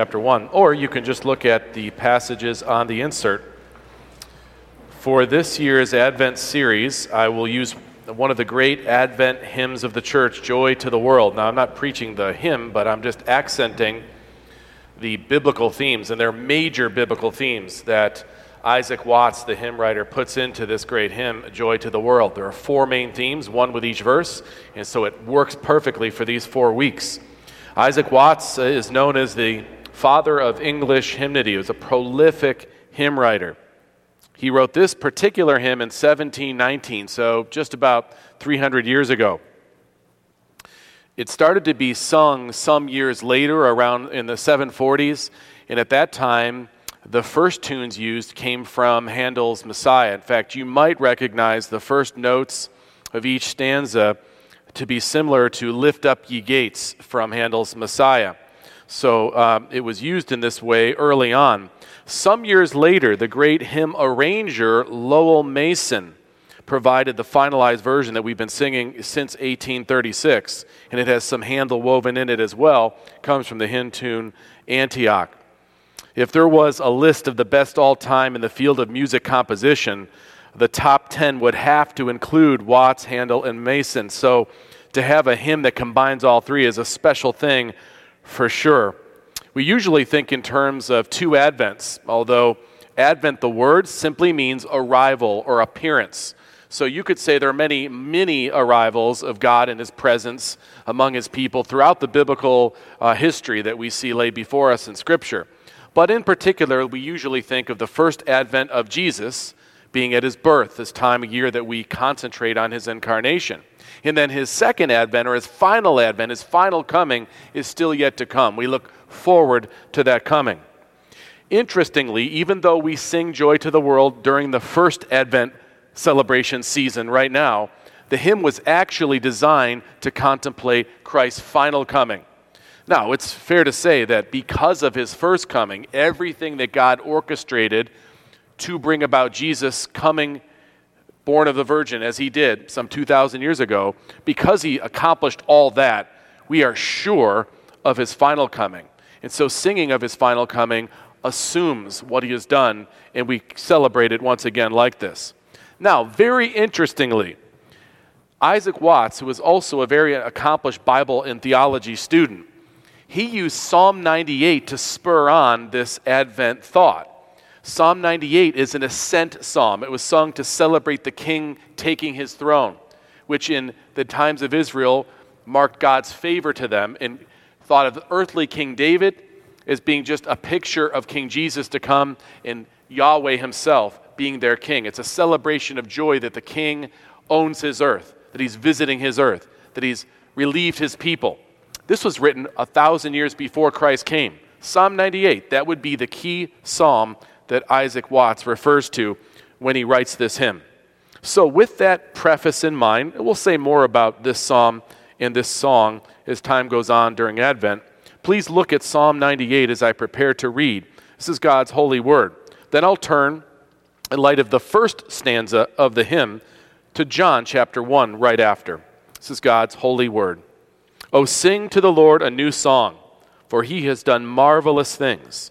chapter 1, or you can just look at the passages on the insert. For this year's Advent series, I will use one of the great Advent hymns of the church, Joy to the World. Now, I'm not preaching the hymn, but I'm just accenting the biblical themes, and they're major biblical themes that Isaac Watts, the hymn writer, puts into this great hymn, Joy to the World. There are four main themes, one with each verse, and so it works perfectly for these four weeks. Isaac Watts is known as the father of English hymnody. He was a prolific hymn writer. He wrote this particular hymn in 1719, so just about 300 years ago. It started to be sung some years later, around in the 740s, and at that time, the first tunes used came from Handel's Messiah. In fact, you might recognize the first notes of each stanza to be similar to Lift Up Ye Gates from Handel's Messiah. So um, it was used in this way early on. Some years later, the great hymn arranger Lowell Mason provided the finalized version that we've been singing since 1836, and it has some Handel woven in it as well. It comes from the hymn tune Antioch. If there was a list of the best all time in the field of music composition, the top 10 would have to include Watts, Handel, and Mason. So to have a hymn that combines all three is a special thing for sure. We usually think in terms of two Advents, although Advent, the word, simply means arrival or appearance. So you could say there are many, many arrivals of God and His presence among His people throughout the biblical uh, history that we see laid before us in Scripture. But in particular, we usually think of the first advent of Jesus being at His birth, this time of year that we concentrate on His incarnation. And then his second advent, or his final advent, his final coming, is still yet to come. We look forward to that coming. Interestingly, even though we sing Joy to the World during the first Advent celebration season right now, the hymn was actually designed to contemplate Christ's final coming. Now, it's fair to say that because of his first coming, everything that God orchestrated to bring about Jesus coming born of the Virgin, as he did some 2,000 years ago, because he accomplished all that, we are sure of his final coming. And so, singing of his final coming assumes what he has done, and we celebrate it once again like this. Now, very interestingly, Isaac Watts, who was also a very accomplished Bible and theology student, he used Psalm 98 to spur on this Advent thought. Psalm 98 is an ascent psalm. It was sung to celebrate the king taking his throne, which in the times of Israel marked God's favor to them and thought of earthly King David as being just a picture of King Jesus to come and Yahweh himself being their king. It's a celebration of joy that the king owns his earth, that he's visiting his earth, that he's relieved his people. This was written a thousand years before Christ came. Psalm 98, that would be the key psalm that Isaac Watts refers to when he writes this hymn. So, with that preface in mind, we'll say more about this psalm and this song as time goes on during Advent. Please look at Psalm 98 as I prepare to read. This is God's holy word. Then I'll turn, in light of the first stanza of the hymn, to John chapter 1 right after. This is God's holy word. Oh, sing to the Lord a new song, for he has done marvelous things.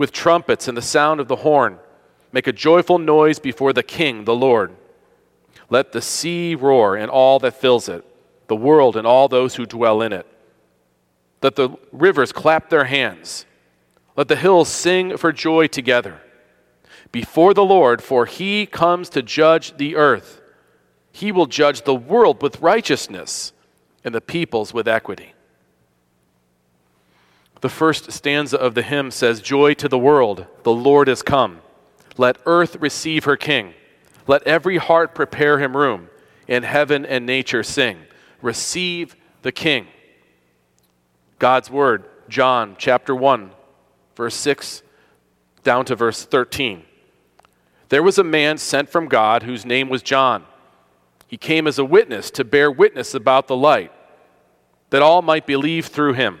with trumpets and the sound of the horn. Make a joyful noise before the King, the Lord. Let the sea roar and all that fills it, the world and all those who dwell in it. Let the rivers clap their hands. Let the hills sing for joy together. Before the Lord, for he comes to judge the earth. He will judge the world with righteousness and the peoples with equity. The first stanza of the hymn says, Joy to the world, the Lord is come. Let earth receive her king. Let every heart prepare him room, and heaven and nature sing. Receive the king. God's word, John chapter 1, verse 6 down to verse 13. There was a man sent from God whose name was John. He came as a witness to bear witness about the light, that all might believe through him.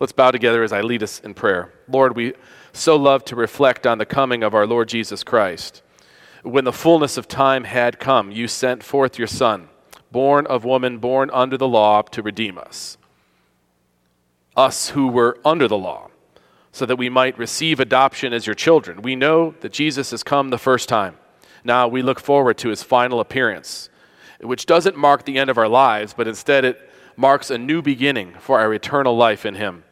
Let's bow together as I lead us in prayer. Lord, we so love to reflect on the coming of our Lord Jesus Christ. When the fullness of time had come, you sent forth your Son, born of woman, born under the law, to redeem us. Us who were under the law, so that we might receive adoption as your children. We know that Jesus has come the first time. Now we look forward to his final appearance, which doesn't mark the end of our lives, but instead it marks a new beginning for our eternal life in him.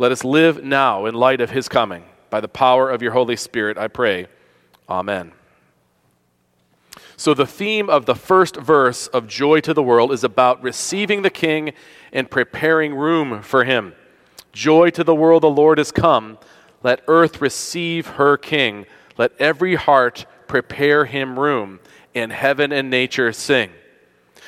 Let us live now in light of his coming. By the power of your Holy Spirit, I pray. Amen. So, the theme of the first verse of Joy to the World is about receiving the King and preparing room for him. Joy to the world, the Lord is come. Let earth receive her King. Let every heart prepare him room, and heaven and nature sing.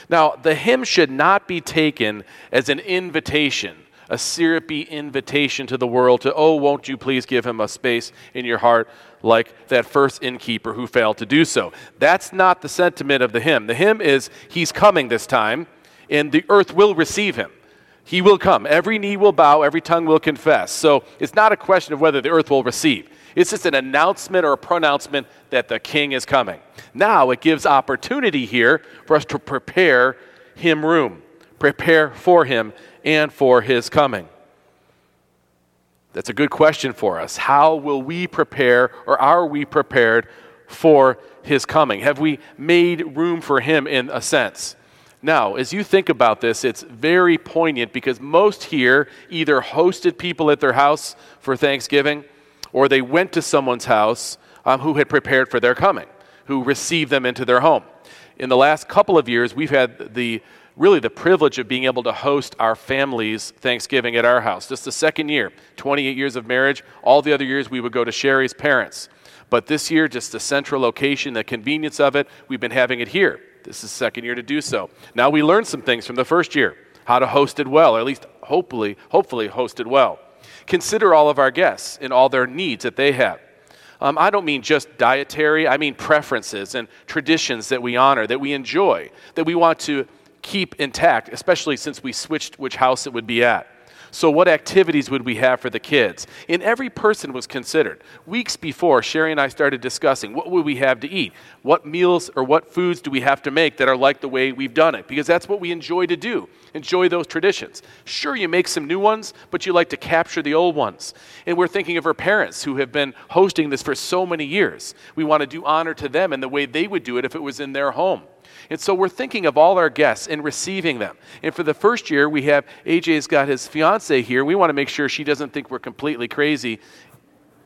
Now, the hymn should not be taken as an invitation a syrupy invitation to the world to, oh, won't you please give him a space in your heart like that first innkeeper who failed to do so. That's not the sentiment of the hymn. The hymn is, he's coming this time, and the earth will receive him. He will come. Every knee will bow, every tongue will confess. So it's not a question of whether the earth will receive. It's just an announcement or a pronouncement that the king is coming. Now it gives opportunity here for us to prepare him room, prepare for him and for his coming? That's a good question for us. How will we prepare, or are we prepared for his coming? Have we made room for him in a sense? Now, as you think about this, it's very poignant because most here either hosted people at their house for Thanksgiving or they went to someone's house um, who had prepared for their coming, who received them into their home. In the last couple of years, we've had the really the privilege of being able to host our family's Thanksgiving at our house. Just the second year, 28 years of marriage. All the other years we would go to Sherry's parents. But this year, just the central location, the convenience of it, we've been having it here. This is second year to do so. Now we learned some things from the first year, how to host it well, or at least hopefully, hopefully host it well. Consider all of our guests and all their needs that they have. Um, I don't mean just dietary, I mean preferences and traditions that we honor, that we enjoy, that we want to keep intact, especially since we switched which house it would be at. So, what activities would we have for the kids? And every person was considered. Weeks before, Sherry and I started discussing what would we have to eat? What meals or what foods do we have to make that are like the way we've done it? Because that's what we enjoy to do. Enjoy those traditions. Sure, you make some new ones, but you like to capture the old ones. And we're thinking of our parents who have been hosting this for so many years. We want to do honor to them and the way they would do it if it was in their home. And so we're thinking of all our guests and receiving them. And for the first year, we have AJ's got his fiance here. We want to make sure she doesn't think we're completely crazy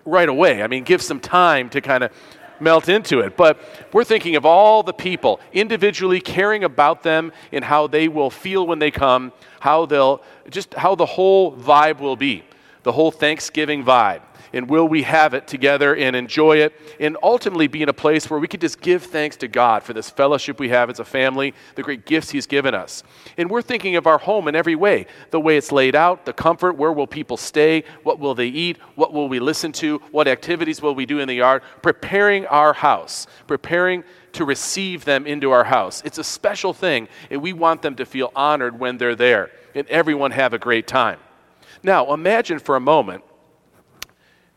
right away. I mean, give some time to kind of melt into it. But we're thinking of all the people individually caring about them and how they will feel when they come, how they'll just how the whole vibe will be, the whole Thanksgiving vibe and will we have it together and enjoy it and ultimately be in a place where we can just give thanks to God for this fellowship we have as a family, the great gifts He's given us. And we're thinking of our home in every way the way it's laid out, the comfort, where will people stay, what will they eat, what will we listen to, what activities will we do in the yard, preparing our house, preparing to receive them into our house. It's a special thing, and we want them to feel honored when they're there and everyone have a great time. Now, imagine for a moment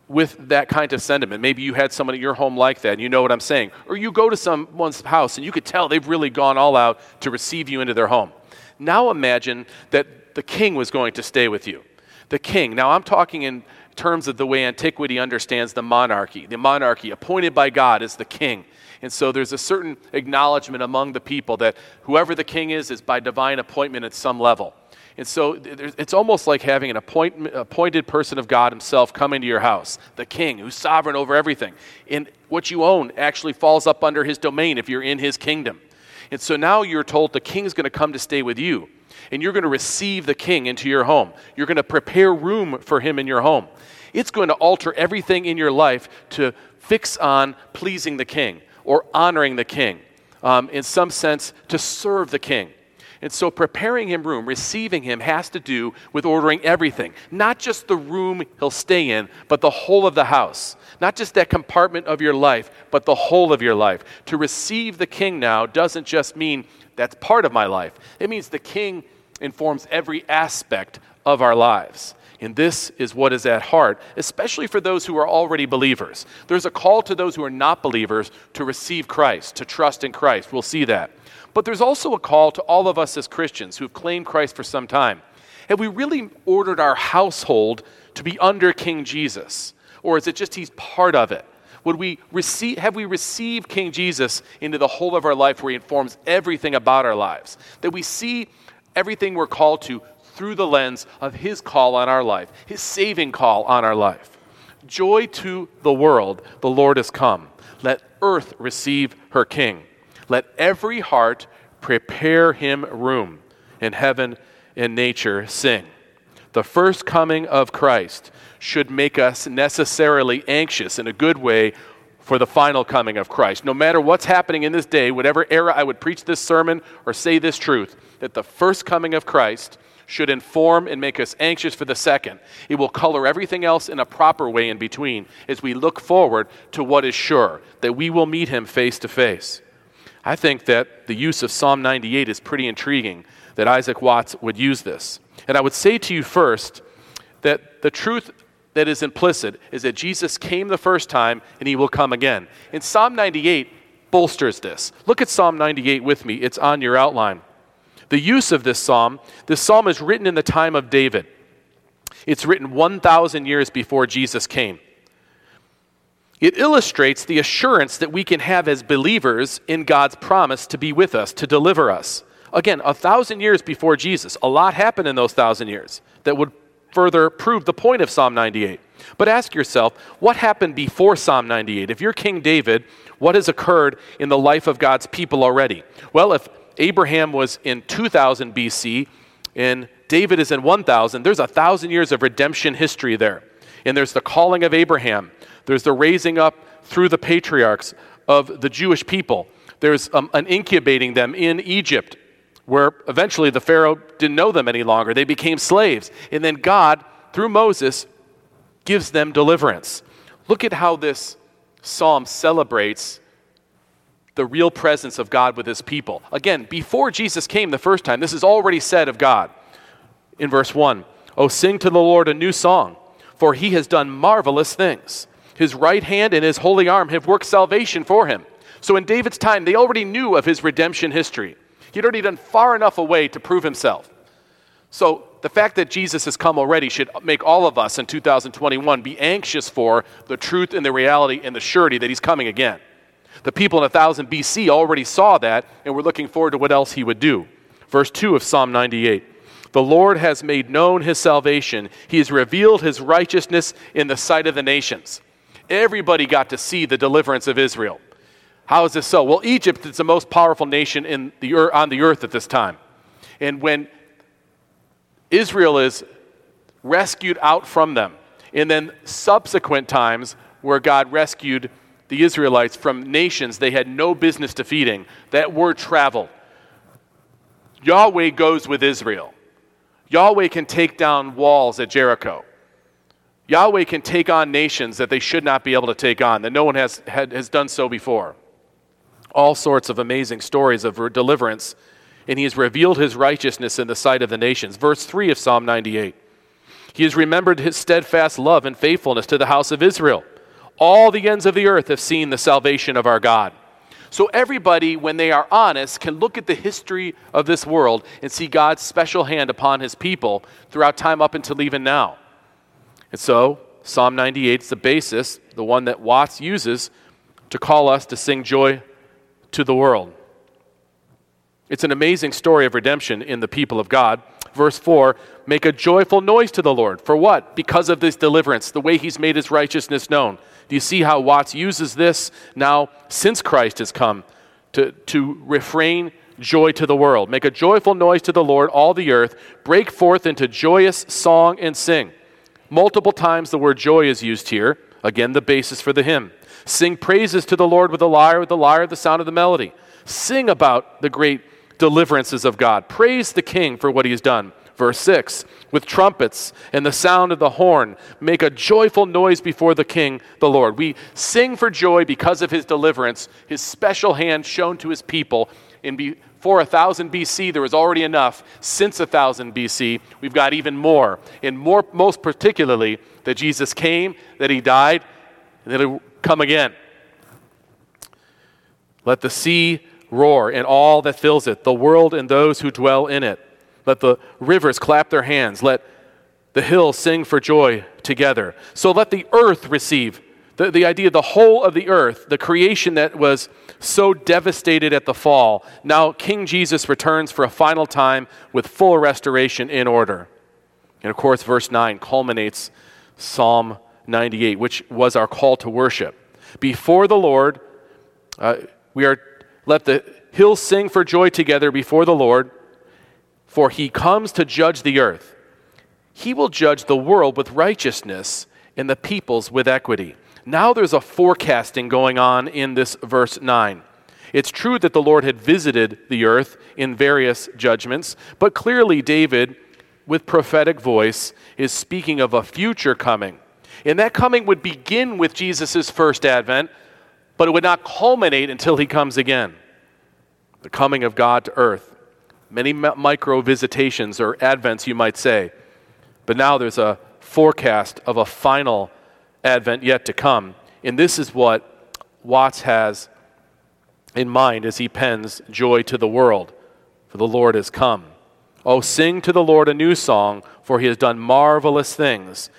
with that kind of sentiment. Maybe you had someone at your home like that, and you know what I'm saying. Or you go to someone's house and you could tell they've really gone all out to receive you into their home. Now imagine that the king was going to stay with you. The king. Now I'm talking in terms of the way antiquity understands the monarchy. The monarchy appointed by God is the king. And so there's a certain acknowledgement among the people that whoever the king is is by divine appointment at some level. And so it's almost like having an appoint, appointed person of God himself come into your house, the king who's sovereign over everything. And what you own actually falls up under his domain if you're in his kingdom. And so now you're told the King's going to come to stay with you. And you're going to receive the king into your home. You're going to prepare room for him in your home. It's going to alter everything in your life to fix on pleasing the king or honoring the king. Um, in some sense, to serve the king. And so preparing him room, receiving him, has to do with ordering everything. Not just the room he'll stay in, but the whole of the house. Not just that compartment of your life, but the whole of your life. To receive the king now doesn't just mean that's part of my life, it means the king informs every aspect of our lives. And this is what is at heart, especially for those who are already believers. There's a call to those who are not believers to receive Christ, to trust in Christ. We'll see that. But there's also a call to all of us as Christians who have claimed Christ for some time. Have we really ordered our household to be under King Jesus? Or is it just he's part of it? Would we receive, have we received King Jesus into the whole of our life where he informs everything about our lives? That we see everything we're called to through the lens of his call on our life, his saving call on our life. Joy to the world, the Lord has come. Let earth receive her king. Let every heart prepare him room. In heaven and nature sing. The first coming of Christ should make us necessarily anxious in a good way for the final coming of Christ. No matter what's happening in this day, whatever era I would preach this sermon or say this truth, that the first coming of Christ should inform and make us anxious for the second. It will color everything else in a proper way in between as we look forward to what is sure, that we will meet him face to face. I think that the use of Psalm 98 is pretty intriguing, that Isaac Watts would use this. And I would say to you first that the truth that is implicit is that Jesus came the first time and he will come again. And Psalm 98 bolsters this. Look at Psalm 98 with me, it's on your outline. The use of this psalm, this psalm is written in the time of David. It's written 1,000 years before Jesus came. It illustrates the assurance that we can have as believers in God's promise to be with us, to deliver us. Again, a thousand years before Jesus. A lot happened in those thousand years that would further prove the point of Psalm 98. But ask yourself, what happened before Psalm 98? If you're King David, what has occurred in the life of God's people already? Well, if Abraham was in 2000 BC and David is in 1000, there's a thousand years of redemption history there. And there's the calling of Abraham. There's the raising up through the patriarchs of the Jewish people. There's um, an incubating them in Egypt, where eventually the Pharaoh didn't know them any longer. They became slaves. And then God, through Moses, gives them deliverance. Look at how this psalm celebrates the real presence of God with his people. Again, before Jesus came the first time, this is already said of God. In verse 1 Oh, sing to the Lord a new song, for he has done marvelous things. His right hand and his holy arm have worked salvation for him. So in David's time, they already knew of his redemption history. He'd already done far enough away to prove himself. So the fact that Jesus has come already should make all of us in 2021 be anxious for the truth and the reality and the surety that he's coming again. The people in 1000 BC already saw that and were looking forward to what else he would do. Verse 2 of Psalm 98 The Lord has made known his salvation, he has revealed his righteousness in the sight of the nations. Everybody got to see the deliverance of Israel. How is this so? Well, Egypt is the most powerful nation in the, on the earth at this time. And when Israel is rescued out from them, and then subsequent times where God rescued the Israelites from nations they had no business defeating, that word traveled. Yahweh goes with Israel. Yahweh can take down walls at Jericho. Yahweh can take on nations that they should not be able to take on, that no one has, had, has done so before. All sorts of amazing stories of deliverance, and he has revealed his righteousness in the sight of the nations. Verse 3 of Psalm 98. He has remembered his steadfast love and faithfulness to the house of Israel. All the ends of the earth have seen the salvation of our God. So, everybody, when they are honest, can look at the history of this world and see God's special hand upon his people throughout time up until even now. And so, Psalm 98 is the basis, the one that Watts uses to call us to sing joy to the world. It's an amazing story of redemption in the people of God. Verse 4 Make a joyful noise to the Lord. For what? Because of this deliverance, the way he's made his righteousness known. Do you see how Watts uses this now since Christ has come to, to refrain joy to the world? Make a joyful noise to the Lord, all the earth. Break forth into joyous song and sing. Multiple times the word joy is used here. Again, the basis for the hymn. Sing praises to the Lord with the lyre, with the lyre, the sound of the melody. Sing about the great deliverances of God. Praise the King for what he has done. Verse 6 With trumpets and the sound of the horn, make a joyful noise before the King, the Lord. We sing for joy because of his deliverance, his special hand shown to his people. In before 1000 BC, there was already enough. Since 1000 BC, we've got even more. And more, most particularly, that Jesus came, that he died, and that he'll come again. Let the sea roar and all that fills it, the world and those who dwell in it. Let the rivers clap their hands. Let the hills sing for joy together. So let the earth receive the, the idea, of the whole of the earth, the creation that was so devastated at the fall. Now, King Jesus returns for a final time with full restoration in order. And of course, verse 9 culminates Psalm 98, which was our call to worship. Before the Lord, uh, we are let the hills sing for joy together before the Lord, for he comes to judge the earth. He will judge the world with righteousness and the peoples with equity. Now there's a forecasting going on in this verse 9. It's true that the Lord had visited the earth in various judgments, but clearly David, with prophetic voice, is speaking of a future coming. And that coming would begin with Jesus' first advent, but it would not culminate until he comes again. The coming of God to earth. Many micro visitations or advents, you might say. But now there's a forecast of a final advent yet to come. And this is what Watts has in mind as he pens Joy to the World, for the Lord has come. Oh, sing to the Lord a new song, for he has done marvelous things.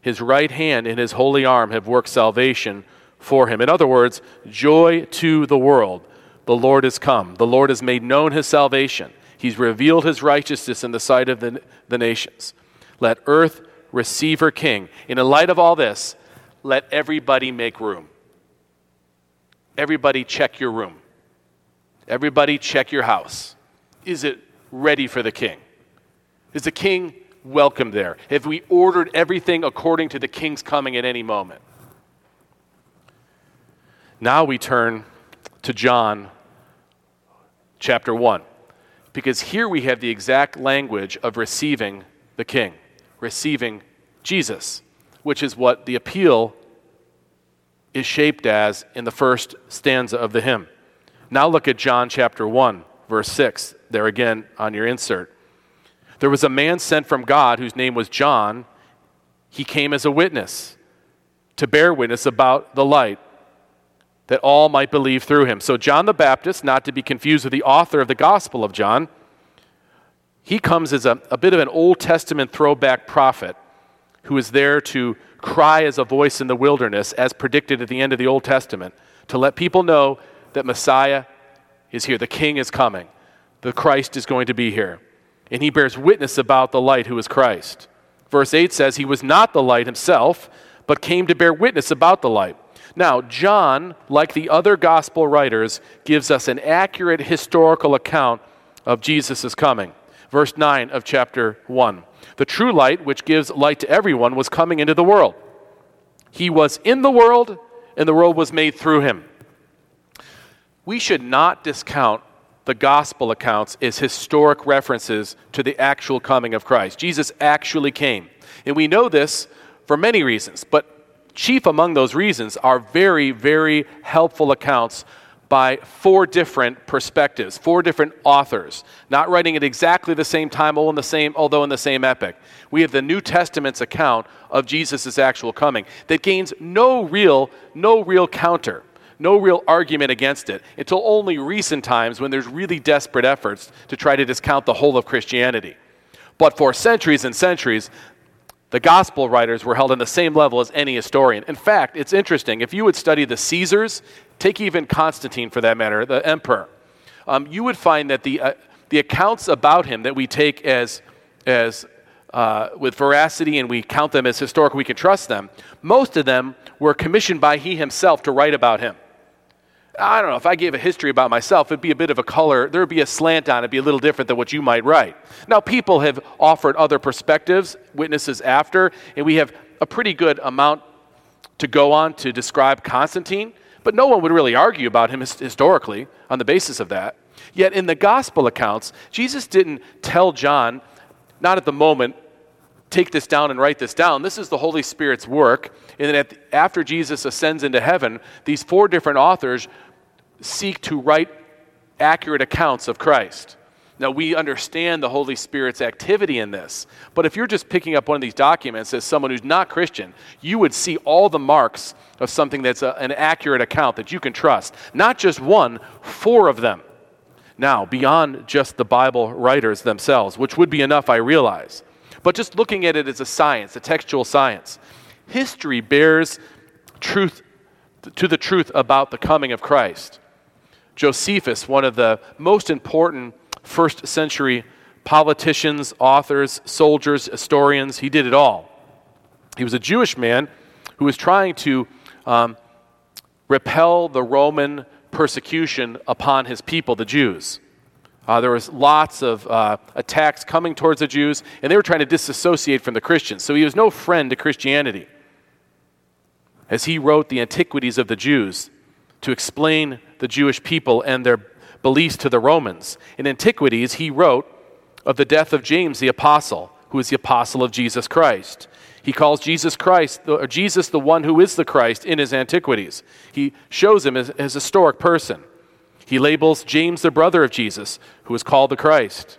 His right hand and his holy arm have worked salvation for him. In other words, joy to the world. The Lord has come. The Lord has made known his salvation. He's revealed his righteousness in the sight of the, the nations. Let earth receive her king. In the light of all this, let everybody make room. Everybody check your room. Everybody check your house. Is it ready for the king? Is the king welcome there? Have we ordered everything according to the king's coming at any moment? Now we turn to John chapter 1, because here we have the exact language of receiving the king, receiving Jesus, which is what the appeal is shaped as in the first stanza of the hymn. Now look at John chapter 1, verse 6, there again on your insert. There was a man sent from God whose name was John. He came as a witness to bear witness about the light that all might believe through him. So, John the Baptist, not to be confused with the author of the Gospel of John, he comes as a, a bit of an Old Testament throwback prophet who is there to cry as a voice in the wilderness, as predicted at the end of the Old Testament, to let people know that Messiah is here, the King is coming, the Christ is going to be here. And he bears witness about the light who is Christ. Verse 8 says, He was not the light himself, but came to bear witness about the light. Now, John, like the other gospel writers, gives us an accurate historical account of Jesus' coming. Verse 9 of chapter 1. The true light, which gives light to everyone, was coming into the world. He was in the world, and the world was made through him. We should not discount the gospel accounts as historic references to the actual coming of Christ. Jesus actually came. And we know this for many reasons, but chief among those reasons are very, very helpful accounts by four different perspectives, four different authors, not writing at exactly the same time, all in the same, although in the same epic. We have the New Testament's account of Jesus' actual coming that gains no real, no real counter, no real argument against it until only recent times when there's really desperate efforts to try to discount the whole of Christianity. But for centuries and centuries, the gospel writers were held on the same level as any historian. In fact, it's interesting. If you would study the Caesars, take even Constantine for that matter, the emperor, um, you would find that the, uh, the accounts about him that we take as as uh, with veracity and we count them as historical, we can trust them. Most of them were commissioned by he himself to write about him. I don't know, if I gave a history about myself, it'd be a bit of a color, there'd be a slant on it, it'd be a little different than what you might write. Now, people have offered other perspectives, witnesses after, and we have a pretty good amount to go on to describe Constantine, but no one would really argue about him historically on the basis of that. Yet in the gospel accounts, Jesus didn't tell John, not at the moment, take this down and write this down. This is the Holy Spirit's work. And then after Jesus ascends into heaven, these four different authors seek to write accurate accounts of Christ. Now, we understand the Holy Spirit's activity in this, but if you're just picking up one of these documents as someone who's not Christian, you would see all the marks of something that's a, an accurate account that you can trust. Not just one, four of them. Now, beyond just the Bible writers themselves, which would be enough, I realize, but just looking at it as a science, a textual science, history bears truth to the truth about the coming of Christ. Josephus, one of the most important first century politicians, authors, soldiers, historians, he did it all. He was a Jewish man who was trying to um, repel the Roman persecution upon his people, the Jews. Uh, there was lots of uh, attacks coming towards the Jews, and they were trying to disassociate from the Christians. So he was no friend to Christianity. As he wrote the Antiquities of the Jews to explain the Jewish people and their beliefs to the Romans. In Antiquities, he wrote of the death of James the apostle, who is the apostle of Jesus Christ. He calls Jesus Christ, or Jesus the one who is the Christ in his Antiquities. He shows him as, as a historic person. He labels James the brother of Jesus, who is called the Christ.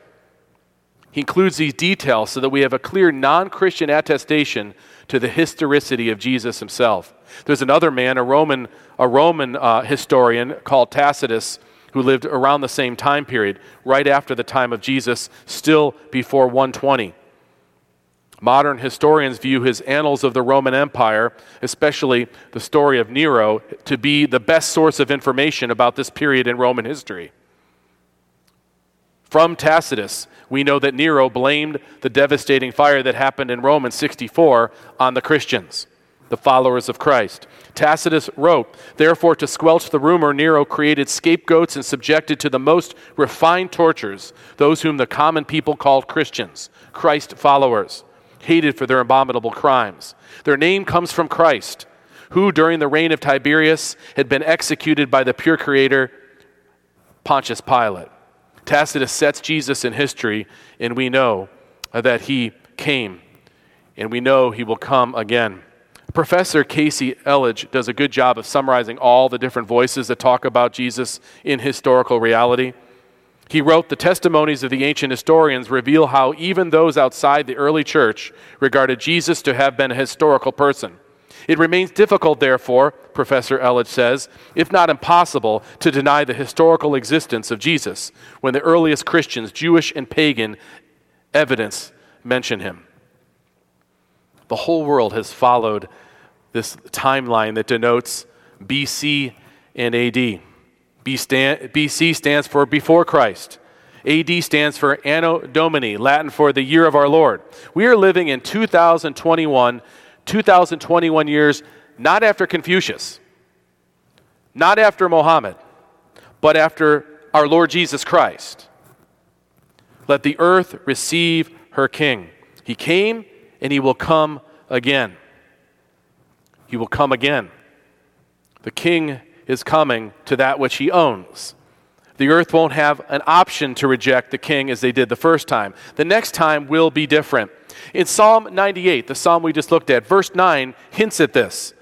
He includes these details so that we have a clear non Christian attestation to the historicity of Jesus himself. There's another man, a Roman, a Roman uh, historian called Tacitus, who lived around the same time period, right after the time of Jesus, still before 120. Modern historians view his Annals of the Roman Empire, especially the story of Nero, to be the best source of information about this period in Roman history. From Tacitus, we know that Nero blamed the devastating fire that happened in Rome in 64 on the Christians, the followers of Christ. Tacitus wrote, Therefore, to squelch the rumor, Nero created scapegoats and subjected to the most refined tortures those whom the common people called Christians, Christ followers, hated for their abominable crimes. Their name comes from Christ, who during the reign of Tiberius had been executed by the procurator, Pontius Pilate. Tacitus sets Jesus in history, and we know that he came, and we know he will come again. Professor Casey Elledge does a good job of summarizing all the different voices that talk about Jesus in historical reality. He wrote, The testimonies of the ancient historians reveal how even those outside the early church regarded Jesus to have been a historical person. It remains difficult, therefore, Professor Elledge says, if not impossible, to deny the historical existence of Jesus when the earliest Christians, Jewish and pagan, evidence mention him. The whole world has followed this timeline that denotes BC and AD. BC stands for before Christ. AD stands for Anno Domini, Latin for the year of our Lord. We are living in 2021 2021 years, not after Confucius, not after Mohammed, but after our Lord Jesus Christ. Let the earth receive her king. He came and he will come again. He will come again. The king is coming to that which he owns. The earth won't have an option to reject the king as they did the first time. The next time will be different. In Psalm 98, the psalm we just looked at, verse 9 hints at this.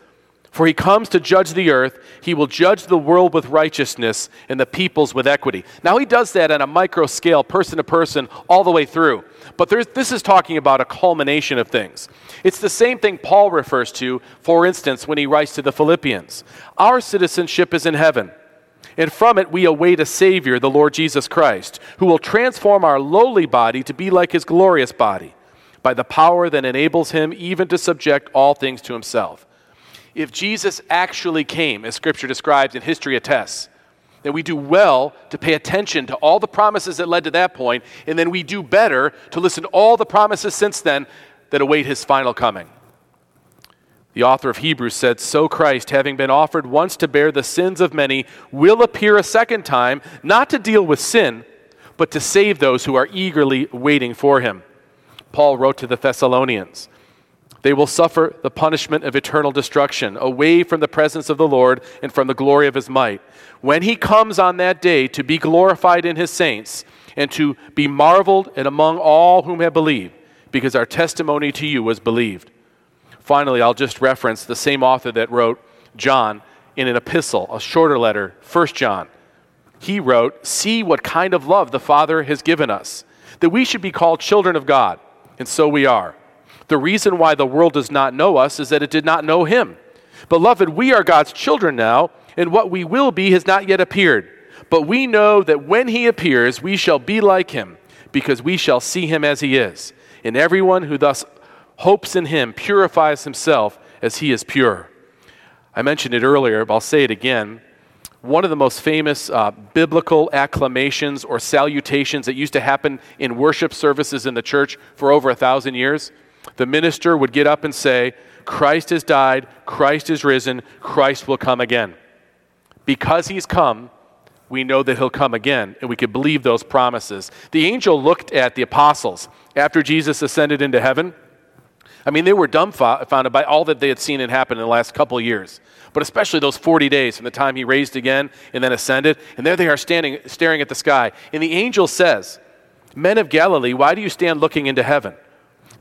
For he comes to judge the earth, he will judge the world with righteousness and the peoples with equity. Now, he does that on a micro scale, person to person, all the way through. But this is talking about a culmination of things. It's the same thing Paul refers to, for instance, when he writes to the Philippians. Our citizenship is in heaven and from it we await a Savior, the Lord Jesus Christ, who will transform our lowly body to be like his glorious body, by the power that enables him even to subject all things to himself. If Jesus actually came, as Scripture describes and history attests, then we do well to pay attention to all the promises that led to that point, and then we do better to listen to all the promises since then that await his final coming. The author of Hebrews said, So Christ, having been offered once to bear the sins of many, will appear a second time, not to deal with sin, but to save those who are eagerly waiting for him. Paul wrote to the Thessalonians, They will suffer the punishment of eternal destruction, away from the presence of the Lord and from the glory of his might. When he comes on that day to be glorified in his saints, and to be marveled and among all whom have believed, because our testimony to you was believed. Finally, I'll just reference the same author that wrote John in an epistle, a shorter letter, 1 John. He wrote, See what kind of love the Father has given us, that we should be called children of God, and so we are. The reason why the world does not know us is that it did not know Him. Beloved, we are God's children now, and what we will be has not yet appeared. But we know that when He appears, we shall be like Him, because we shall see Him as He is. And everyone who thus hopes in him, purifies himself as he is pure. I mentioned it earlier, but I'll say it again. One of the most famous uh, biblical acclamations or salutations that used to happen in worship services in the church for over a thousand years, the minister would get up and say, Christ has died, Christ is risen, Christ will come again. Because he's come, we know that he'll come again, and we can believe those promises. The angel looked at the apostles after Jesus ascended into heaven I mean, they were dumbfounded by all that they had seen and happen in the last couple of years, but especially those 40 days from the time he raised again and then ascended. And there they are standing, staring at the sky. And the angel says, Men of Galilee, why do you stand looking into heaven?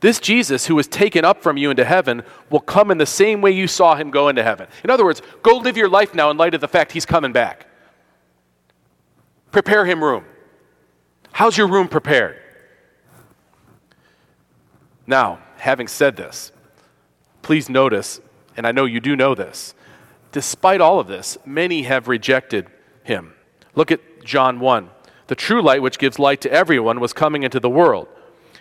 This Jesus, who was taken up from you into heaven, will come in the same way you saw him go into heaven. In other words, go live your life now in light of the fact he's coming back. Prepare him room. How's your room prepared? Now, having said this, please notice, and I know you do know this, despite all of this, many have rejected him. Look at John 1. The true light, which gives light to everyone, was coming into the world.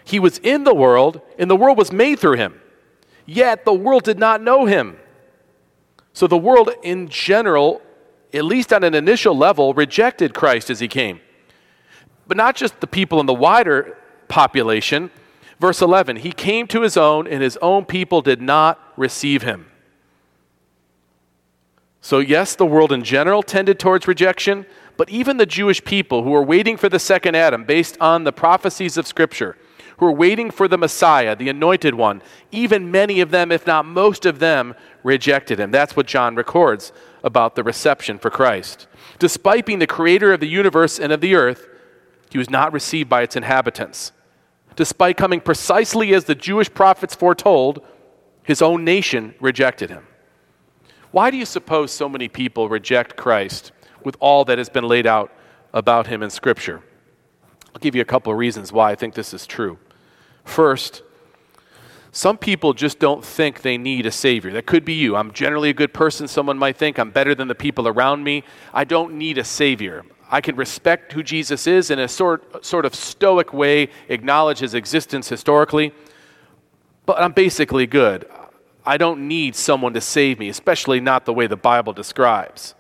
He was in the world, and the world was made through him. Yet the world did not know him. So the world in general, at least on an initial level, rejected Christ as he came. But not just the people in the wider population, Verse 11 He came to his own, and his own people did not receive him. So, yes, the world in general tended towards rejection, but even the Jewish people who were waiting for the second Adam based on the prophecies of Scripture, who were waiting for the Messiah, the anointed one, even many of them, if not most of them, rejected him. That's what John records about the reception for Christ. Despite being the creator of the universe and of the earth, he was not received by its inhabitants. Despite coming precisely as the Jewish prophets foretold, his own nation rejected him. Why do you suppose so many people reject Christ with all that has been laid out about him in Scripture? I'll give you a couple of reasons why I think this is true. First, some people just don't think they need a Savior. That could be you. I'm generally a good person. Someone might think I'm better than the people around me. I don't need a Savior. I can respect who Jesus is in a sort, sort of stoic way, acknowledge his existence historically, but I'm basically good. I don't need someone to save me, especially not the way the Bible describes.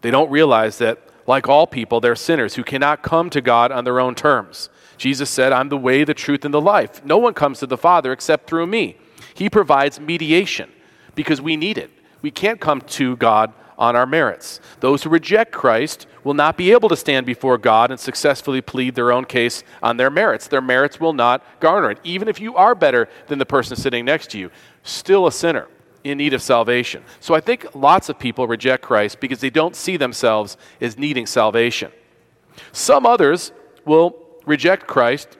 They don't realize that, like all people, they're sinners who cannot come to God on their own terms. Jesus said, I'm the way, the truth, and the life. No one comes to the Father except through me. He provides mediation because we need it. We can't come to God on our merits. Those who reject Christ will not be able to stand before God and successfully plead their own case on their merits. Their merits will not garner it. Even if you are better than the person sitting next to you, still a sinner in need of salvation. So I think lots of people reject Christ because they don't see themselves as needing salvation. Some others will reject Christ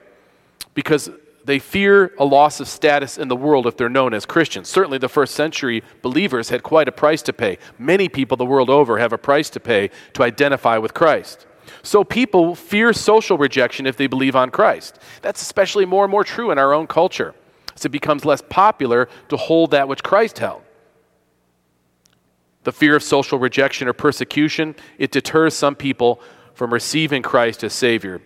because they fear a loss of status in the world if they're known as Christians. Certainly, the first century believers had quite a price to pay. Many people the world over have a price to pay to identify with Christ. So, people fear social rejection if they believe on Christ. That's especially more and more true in our own culture as it becomes less popular to hold that which Christ held. The fear of social rejection or persecution, it deters some people from receiving Christ as Savior.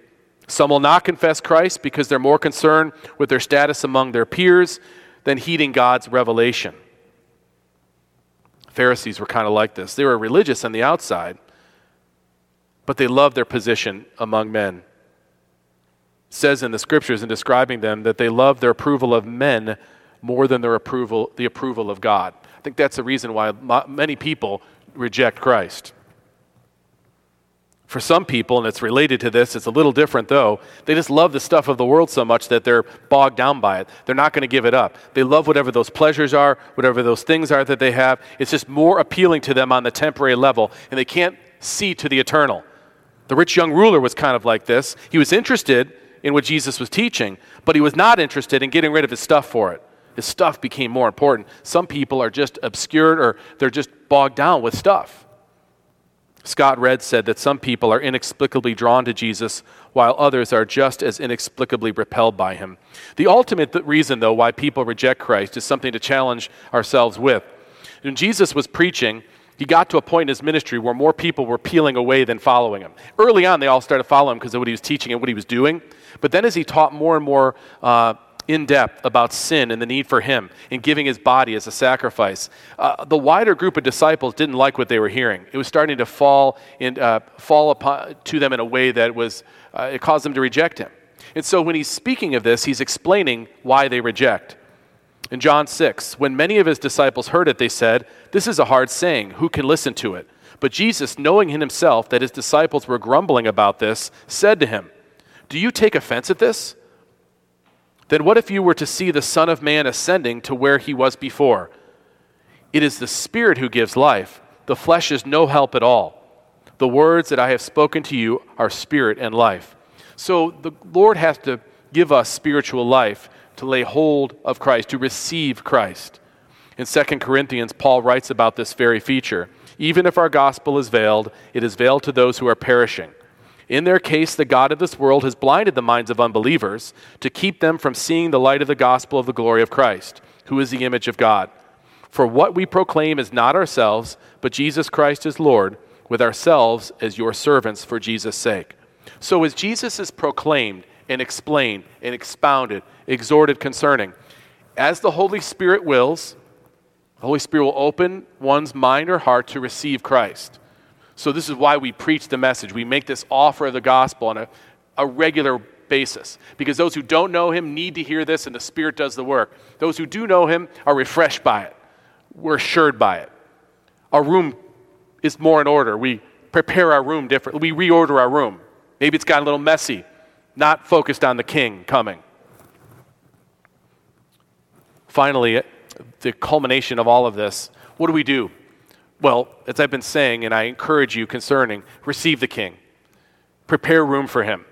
Some will not confess Christ because they're more concerned with their status among their peers than heeding God's revelation. Pharisees were kind of like this. They were religious on the outside, but they loved their position among men. It says in the scriptures in describing them that they loved their approval of men more than their approval, the approval of God. I think that's the reason why many people reject Christ. For some people, and it's related to this, it's a little different though, they just love the stuff of the world so much that they're bogged down by it. They're not going to give it up. They love whatever those pleasures are, whatever those things are that they have. It's just more appealing to them on the temporary level, and they can't see to the eternal. The rich young ruler was kind of like this. He was interested in what Jesus was teaching, but he was not interested in getting rid of his stuff for it. His stuff became more important. Some people are just obscured or they're just bogged down with stuff. Scott Redd said that some people are inexplicably drawn to Jesus, while others are just as inexplicably repelled by him. The ultimate reason, though, why people reject Christ is something to challenge ourselves with. When Jesus was preaching, he got to a point in his ministry where more people were peeling away than following him. Early on, they all started following him because of what he was teaching and what he was doing. But then, as he taught more and more uh, in depth about sin and the need for Him in giving His body as a sacrifice. Uh, the wider group of disciples didn't like what they were hearing. It was starting to fall, in, uh, fall upon, to them in a way that was, uh, it caused them to reject Him. And so when he's speaking of this, he's explaining why they reject. In John 6, when many of his disciples heard it, they said, This is a hard saying. Who can listen to it? But Jesus, knowing in himself that his disciples were grumbling about this, said to him, Do you take offense at this? Then what if you were to see the Son of Man ascending to where he was before? It is the Spirit who gives life, the flesh is no help at all. The words that I have spoken to you are spirit and life. So the Lord has to give us spiritual life to lay hold of Christ, to receive Christ. In 2 Corinthians, Paul writes about this very feature. Even if our gospel is veiled, it is veiled to those who are perishing. In their case, the God of this world has blinded the minds of unbelievers to keep them from seeing the light of the gospel of the glory of Christ, who is the image of God. For what we proclaim is not ourselves, but Jesus Christ is Lord, with ourselves as your servants for Jesus' sake. So, as Jesus is proclaimed and explained and expounded, exhorted concerning, as the Holy Spirit wills, the Holy Spirit will open one's mind or heart to receive Christ. So, this is why we preach the message. We make this offer of the gospel on a, a regular basis because those who don't know him need to hear this, and the Spirit does the work. Those who do know him are refreshed by it, we're assured by it. Our room is more in order. We prepare our room differently, we reorder our room. Maybe it's gotten a little messy, not focused on the king coming. Finally, the culmination of all of this what do we do? Well, as I've been saying, and I encourage you concerning, receive the King. Prepare room for him.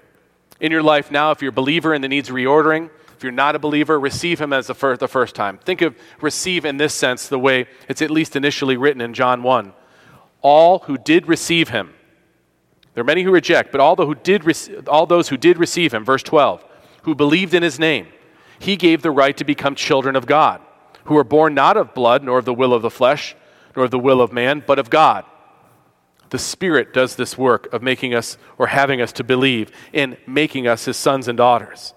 In your life now, if you're a believer and the needs reordering, if you're not a believer, receive him as the first, the first time. Think of receive in this sense the way it's at least initially written in John 1. All who did receive him, there are many who reject, but all, who did all those who did receive him, verse 12, who believed in his name, he gave the right to become children of God, who were born not of blood, nor of the will of the flesh, nor the will of man, but of God. The Spirit does this work of making us or having us to believe in making us his sons and daughters.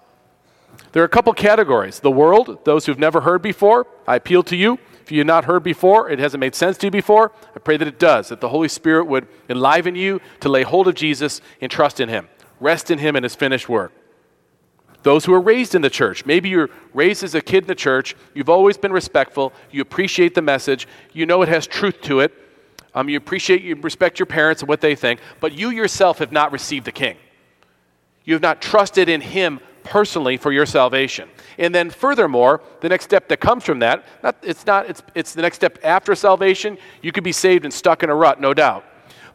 There are a couple categories. The world, those who've never heard before, I appeal to you. If you have not heard before, it hasn't made sense to you before, I pray that it does, that the Holy Spirit would enliven you to lay hold of Jesus and trust in him. Rest in him and his finished work. Those who are raised in the church. Maybe you're raised as a kid in the church. You've always been respectful. You appreciate the message. You know it has truth to it. Um, you appreciate, you respect your parents and what they think. But you yourself have not received the King. You have not trusted in Him personally for your salvation. And then, furthermore, the next step that comes from that, not, it's not, it's, it's the next step after salvation. You could be saved and stuck in a rut, no doubt.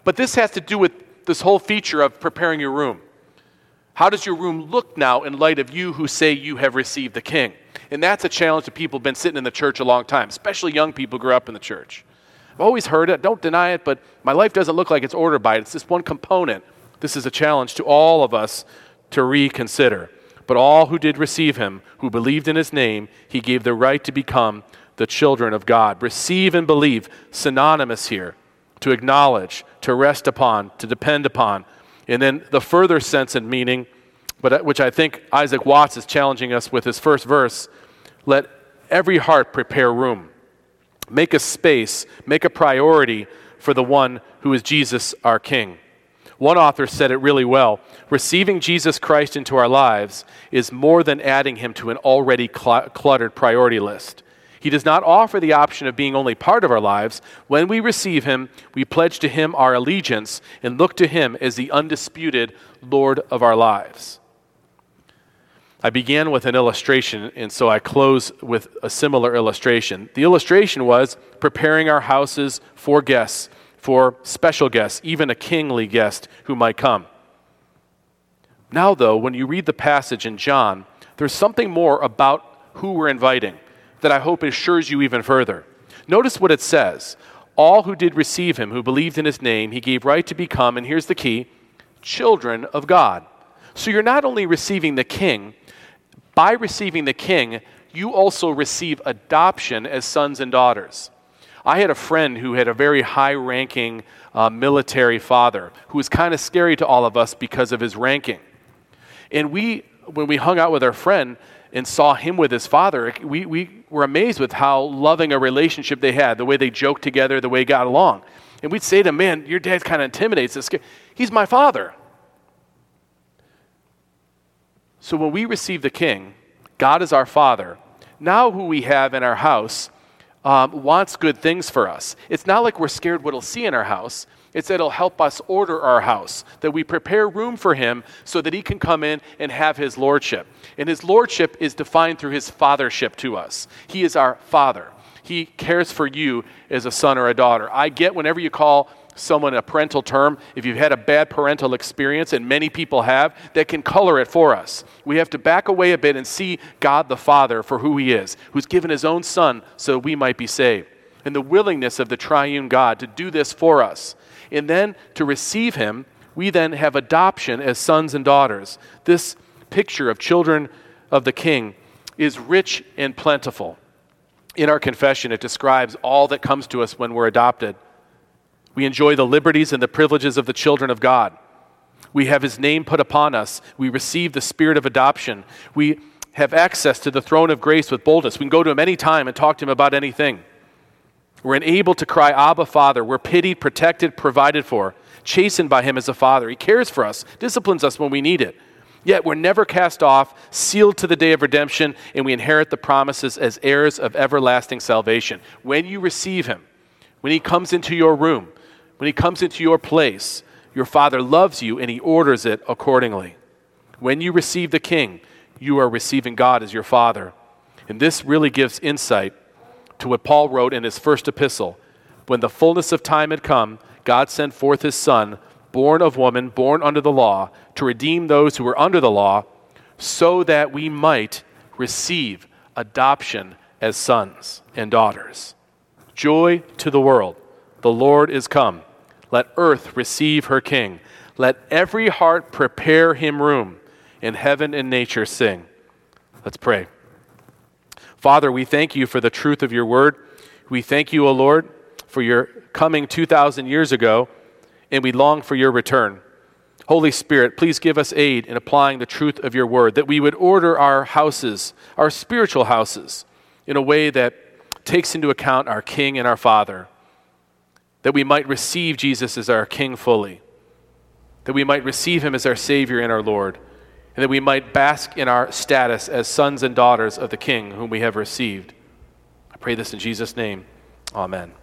But this has to do with this whole feature of preparing your room. How does your room look now in light of you who say you have received the King? And that's a challenge to people who've been sitting in the church a long time, especially young people who grew up in the church. I've always heard it, don't deny it, but my life doesn't look like it's ordered by it. It's just one component. This is a challenge to all of us to reconsider. But all who did receive him, who believed in his name, he gave the right to become the children of God. Receive and believe, synonymous here. To acknowledge, to rest upon, to depend upon, and then the further sense and meaning, but uh, which I think Isaac Watts is challenging us with his first verse let every heart prepare room. Make a space, make a priority for the one who is Jesus our King. One author said it really well receiving Jesus Christ into our lives is more than adding him to an already cl- cluttered priority list. He does not offer the option of being only part of our lives. When we receive him, we pledge to him our allegiance and look to him as the undisputed Lord of our lives. I began with an illustration, and so I close with a similar illustration. The illustration was preparing our houses for guests, for special guests, even a kingly guest who might come. Now, though, when you read the passage in John, there's something more about who we're inviting that I hope assures you even further. Notice what it says All who did receive him, who believed in his name, he gave right to become, and here's the key children of God. So you're not only receiving the king, by receiving the king, you also receive adoption as sons and daughters. I had a friend who had a very high ranking uh, military father who was kind of scary to all of us because of his ranking. And we, when we hung out with our friend and saw him with his father, we, we were amazed with how loving a relationship they had, the way they joked together, the way they got along. And we'd say to him, Man, your dad kind of intimidates us. He's my father. So when we receive the king, God is our father. Now, who we have in our house um, wants good things for us. It's not like we're scared what he'll see in our house. It's that it'll help us order our house, that we prepare room for him so that he can come in and have his lordship. And his lordship is defined through his fathership to us. He is our father. He cares for you as a son or a daughter. I get whenever you call someone a parental term, if you've had a bad parental experience, and many people have, that can color it for us. We have to back away a bit and see God the Father for who He is, who's given His own Son so we might be saved. And the willingness of the triune God to do this for us. And then to receive Him, we then have adoption as sons and daughters. This picture of children of the King is rich and plentiful. In our confession, it describes all that comes to us when we're adopted. We enjoy the liberties and the privileges of the children of God. We have His name put upon us. We receive the spirit of adoption. We have access to the throne of grace with boldness. We can go to Him anytime and talk to Him about anything. We're enabled to cry, Abba, Father. We're pitied, protected, provided for, chastened by Him as a Father. He cares for us, disciplines us when we need it. Yet we're never cast off, sealed to the day of redemption, and we inherit the promises as heirs of everlasting salvation. When you receive Him, when He comes into your room, when he comes into your place, your Father loves you and he orders it accordingly. When you receive the King, you are receiving God as your Father. And this really gives insight to what Paul wrote in his first epistle. When the fullness of time had come, God sent forth his Son, born of woman, born under the law, to redeem those who were under the law, so that we might receive adoption as sons and daughters. Joy to the world. The Lord is come. Let earth receive her king. Let every heart prepare him room. and heaven and nature sing. Let's pray. Father, we thank you for the truth of your word. We thank you, O Lord, for your coming 2,000 years ago, and we long for your return. Holy Spirit, please give us aid in applying the truth of your word, that we would order our houses, our spiritual houses, in a way that takes into account our King and our Father that we might receive Jesus as our King fully, that we might receive him as our Savior and our Lord, and that we might bask in our status as sons and daughters of the King whom we have received. I pray this in Jesus' name. Amen.